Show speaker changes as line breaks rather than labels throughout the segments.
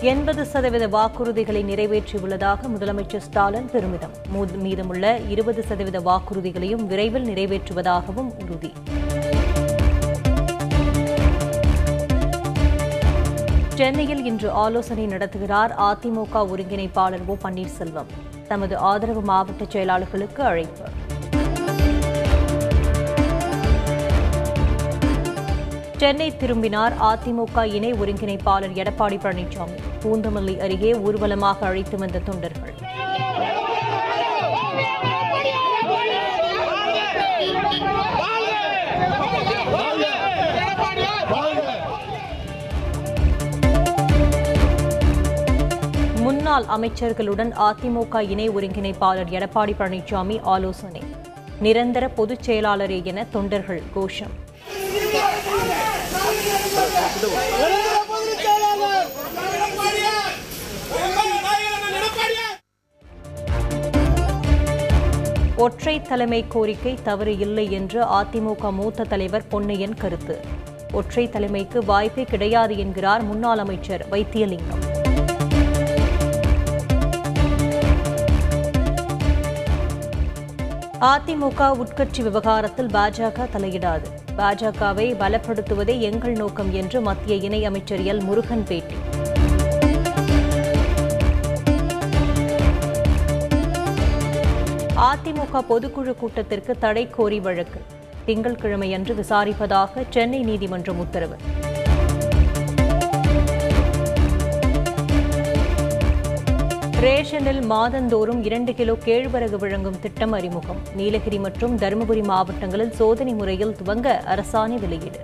எண்பது சதவீத வாக்குறுதிகளை நிறைவேற்றியுள்ளதாக முதலமைச்சர் ஸ்டாலின் பெருமிதம். மீதமுள்ள இருபது சதவீத வாக்குறுதிகளையும் விரைவில் நிறைவேற்றுவதாகவும் உறுதி. சென்னையில் இன்று ஆலோசனை நடத்துகிறார் அதிமுக ஒருங்கிணைப்பாளர் ஓ பன்னீர்செல்வம். தமது ஆதரவு மாவட்ட செயலாளர்களுக்கு அழைப்பு. சென்னை திரும்பினார் அதிமுக இணை ஒருங்கிணைப்பாளர் எடப்பாடி பழனிசாமி. பூந்தமல்லி அருகே ஊர்வலமாக அழைத்து வந்த தொண்டர்கள். முன்னாள் அமைச்சர்களுடன் அதிமுக இணை ஒருங்கிணைப்பாளர் எடப்பாடி பழனிசாமி ஆலோசனை. நிரந்தர பொதுச் செயலாளரே என தொண்டர்கள் கோஷம். ஒற்றை தலைமை கோரிக்கை தவறு இல்லை என்று அதிமுக மூத்த தலைவர் பொன்னையன் கருத்து. ஒற்றை தலைமைக்கு வாய்ப்பே கிடையாது என்கிறார் முன்னாள் அமைச்சர் வைத்தியலிங்கம். அதிமுக உட்கட்சி விவகாரத்தில் பாஜக தலையிடாது. பாஜகவை பலப்படுத்துவதே எங்கள் நோக்கம் என்று மத்திய இணையமைச்சர் எல் முருகன் பேட்டி. அதிமுக பொதுக்குழு கூட்டத்திற்கு தடை கோரி வழக்கு. திங்கட்கிழமையன்று விசாரிப்பதாக சென்னை நீதிமன்றம் உத்தரவு. ரேஷனில் மாதந்தோறும் இரண்டு கிலோ கேழ்வரகு வழங்கும் திட்டம் அறிமுகம். நீலகிரி மற்றும் தருமபுரி மாவட்டங்களில் சோதனை முறையில் துவங்க அரசாணை வெளியீடு.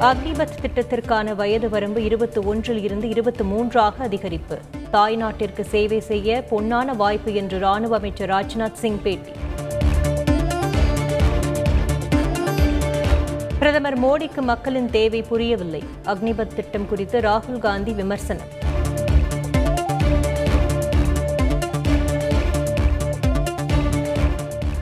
அக்னிபத் திட்டத்திற்கான வயது வரம்பு இருபத்தி ஒன்றில் இருந்து இருபத்தி மூன்றாக அதிகரிப்பு. தாய்நாட்டிற்கு சேவை செய்ய பொன்னான வாய்ப்பு என்று ராணுவ அமைச்சர் ராஜ்நாத் சிங் பேட்டி. பிரதமர் மோடிக்கு மக்களின் தேவை புரியவில்லை. அக்னிபத் திட்டம் குறித்து ராகுல் காந்தி விமர்சனம்.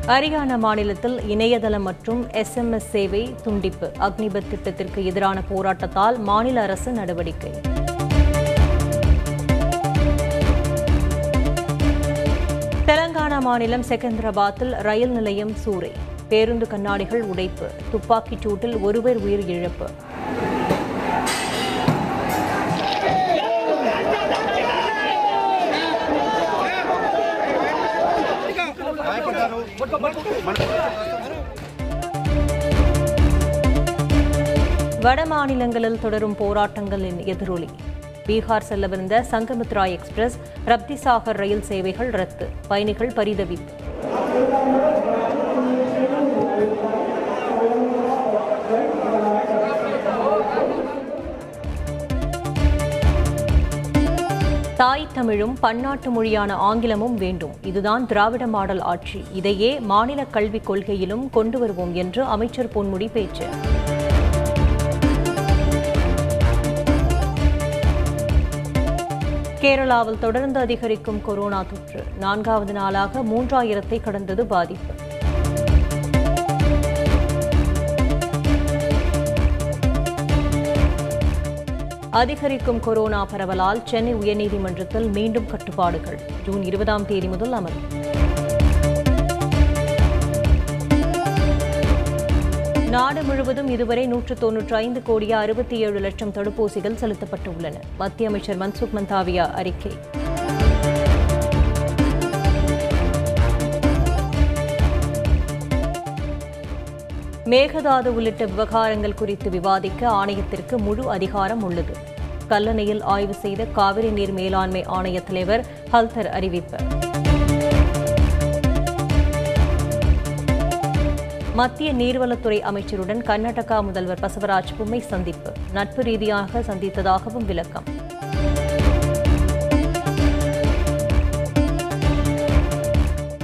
ஹரியானா மாநிலத்தில் இணையதளம் மற்றும் எஸ்எம்எஸ் சேவை துண்டிப்பு. அக்னிபத் திட்டத்திற்கு எதிரான போராட்டத்தால் மாநில அரசு நடவடிக்கை. தெலங்கானா மாநிலம் செகந்திராபாத்தில் ரயில் நிலையம் சூறை. பேருந்து கண்ணாடிகள் உடைப்பு. துப்பாக்கிச் சூட்டில் ஒருவர் உயிர் இழப்பு. வட மாநிலங்களில் தொடரும் போராட்டங்களின் எதிரொலி. பீகார் செல்லவிருந்த சங்கமித்ரா எக்ஸ்பிரஸ் ரப்திசாகர் ரயில் சேவைகள் ரத்து. பயணிகள் பரிதவிப்பு. தாய் தமிழும் பன்னாட்டு மொழியான ஆங்கிலமும் வேண்டும். இதுதான் திராவிட மாடல் ஆட்சி. இதையே மாநில கல்விக் கொள்கையிலும் கொண்டு வருவோம் என்று அமைச்சர் பொன்முடி பேச்சு. கேரளாவில் தொடர்ந்து அதிகரிக்கும் கொரோனா தொற்று. நான்காவது நாளாக மூன்றாயிரத்தை கடந்தது பாதிப்பு. அதிகரிக்கும் கொரோனா பரவலால் சென்னை உயர்நீதிமன்றத்தில் மீண்டும் கட்டுப்பாடுகள். ஜூன் இருபதாம் தேதி முதல் அமல் நாடு முழுவதும் இதுவரை நூற்று தொன்னூற்றி ஐந்து கோடியே அறுபத்தி ஏழு லட்சம் தடுப்பூசிகள் செலுத்தப்பட்டுள்ளன. மத்திய அமைச்சர் மன்சுக் மந்தாவியா அறிக்கை. மேகதாது உள்ளிட்ட விவகாரங்கள் குறித்து விவாதிக்க ஆணையத்திற்கு முழு அதிகாரம் உள்ளது. கல்லணையில் ஆய்வு செய்த காவிரி நீர் மேலாண்மை ஆணைய தலைவர் ஹல்தர் அறிவிப்பு. மத்திய நீர்வளத்துறை அமைச்சருடன் கர்நாடகா முதல்வர் பசவராஜ் பொம்மை சந்திப்பு. நட்பு ரீதியாக சந்தித்ததாகவும் விளக்கம்.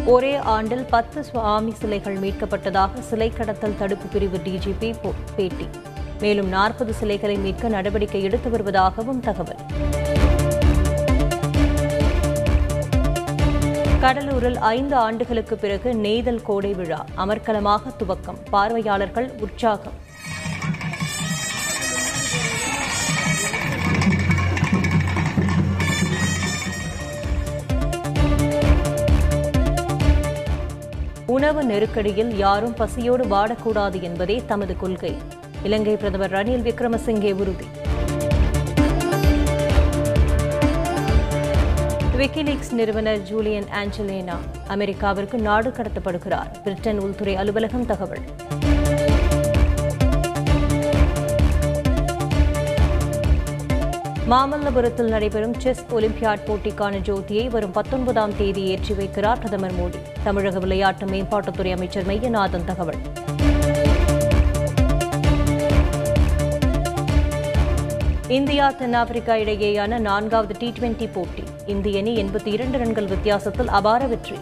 ஒரே ஆண்டில் பத்து சுவாமி சிலைகள் மீட்கப்பட்டதாக சிலை கடத்தல் தடுப்பு பிரிவு டிஜிபி போ- பேட்டி. மேலும் நாற்பது சிலைகளை மீட்க நடவடிக்கை எடுத்து வருவதாகவும் தகவல். கடலூரில் ஐந்து ஆண்டுகளுக்கு பிறகு நெய்தல் கோடை விழா அமர்க்கலமாக துவக்கம் பார்வையாளர்கள் உற்சாகம். உணவு நெருக்கடியில் யாரும் பசியோடு வாடக்கூடாது என்பதே தமது கொள்கை. இலங்கை பிரதமர் ரணில் விக்ரமசிங்கே உறுதி. விக்கிலீக்ஸ் நிறுவனர் ஜூலியன் ஆஞ்சலேனா அமெரிக்காவிற்கு நாடு கடத்தப்படுகிறார். பிரிட்டன் உள்துறை அலுவலகம் தகவல். மாமல்லபுரத்தில் நடைபெறும் செஸ் ஒலிம்பியாட் போட்டிக்கான ஜோதியை வரும் பத்தொன்பதாம் தேதி ஏற்றி வைக்கிறார் பிரதமர் மோடி. தமிழக விளையாட்டு மேம்பாட்டுத்துறை அமைச்சர் மையநாதன் தகவல். இந்தியா தென்னாப்பிரிக்கா இடையேயான நான்காவது டி டுவெண்டி போட்டி. இந்திய அணி எண்பத்தி இரண்டு ரன்கள் வித்தியாசத்தில் அபார வெற்றி.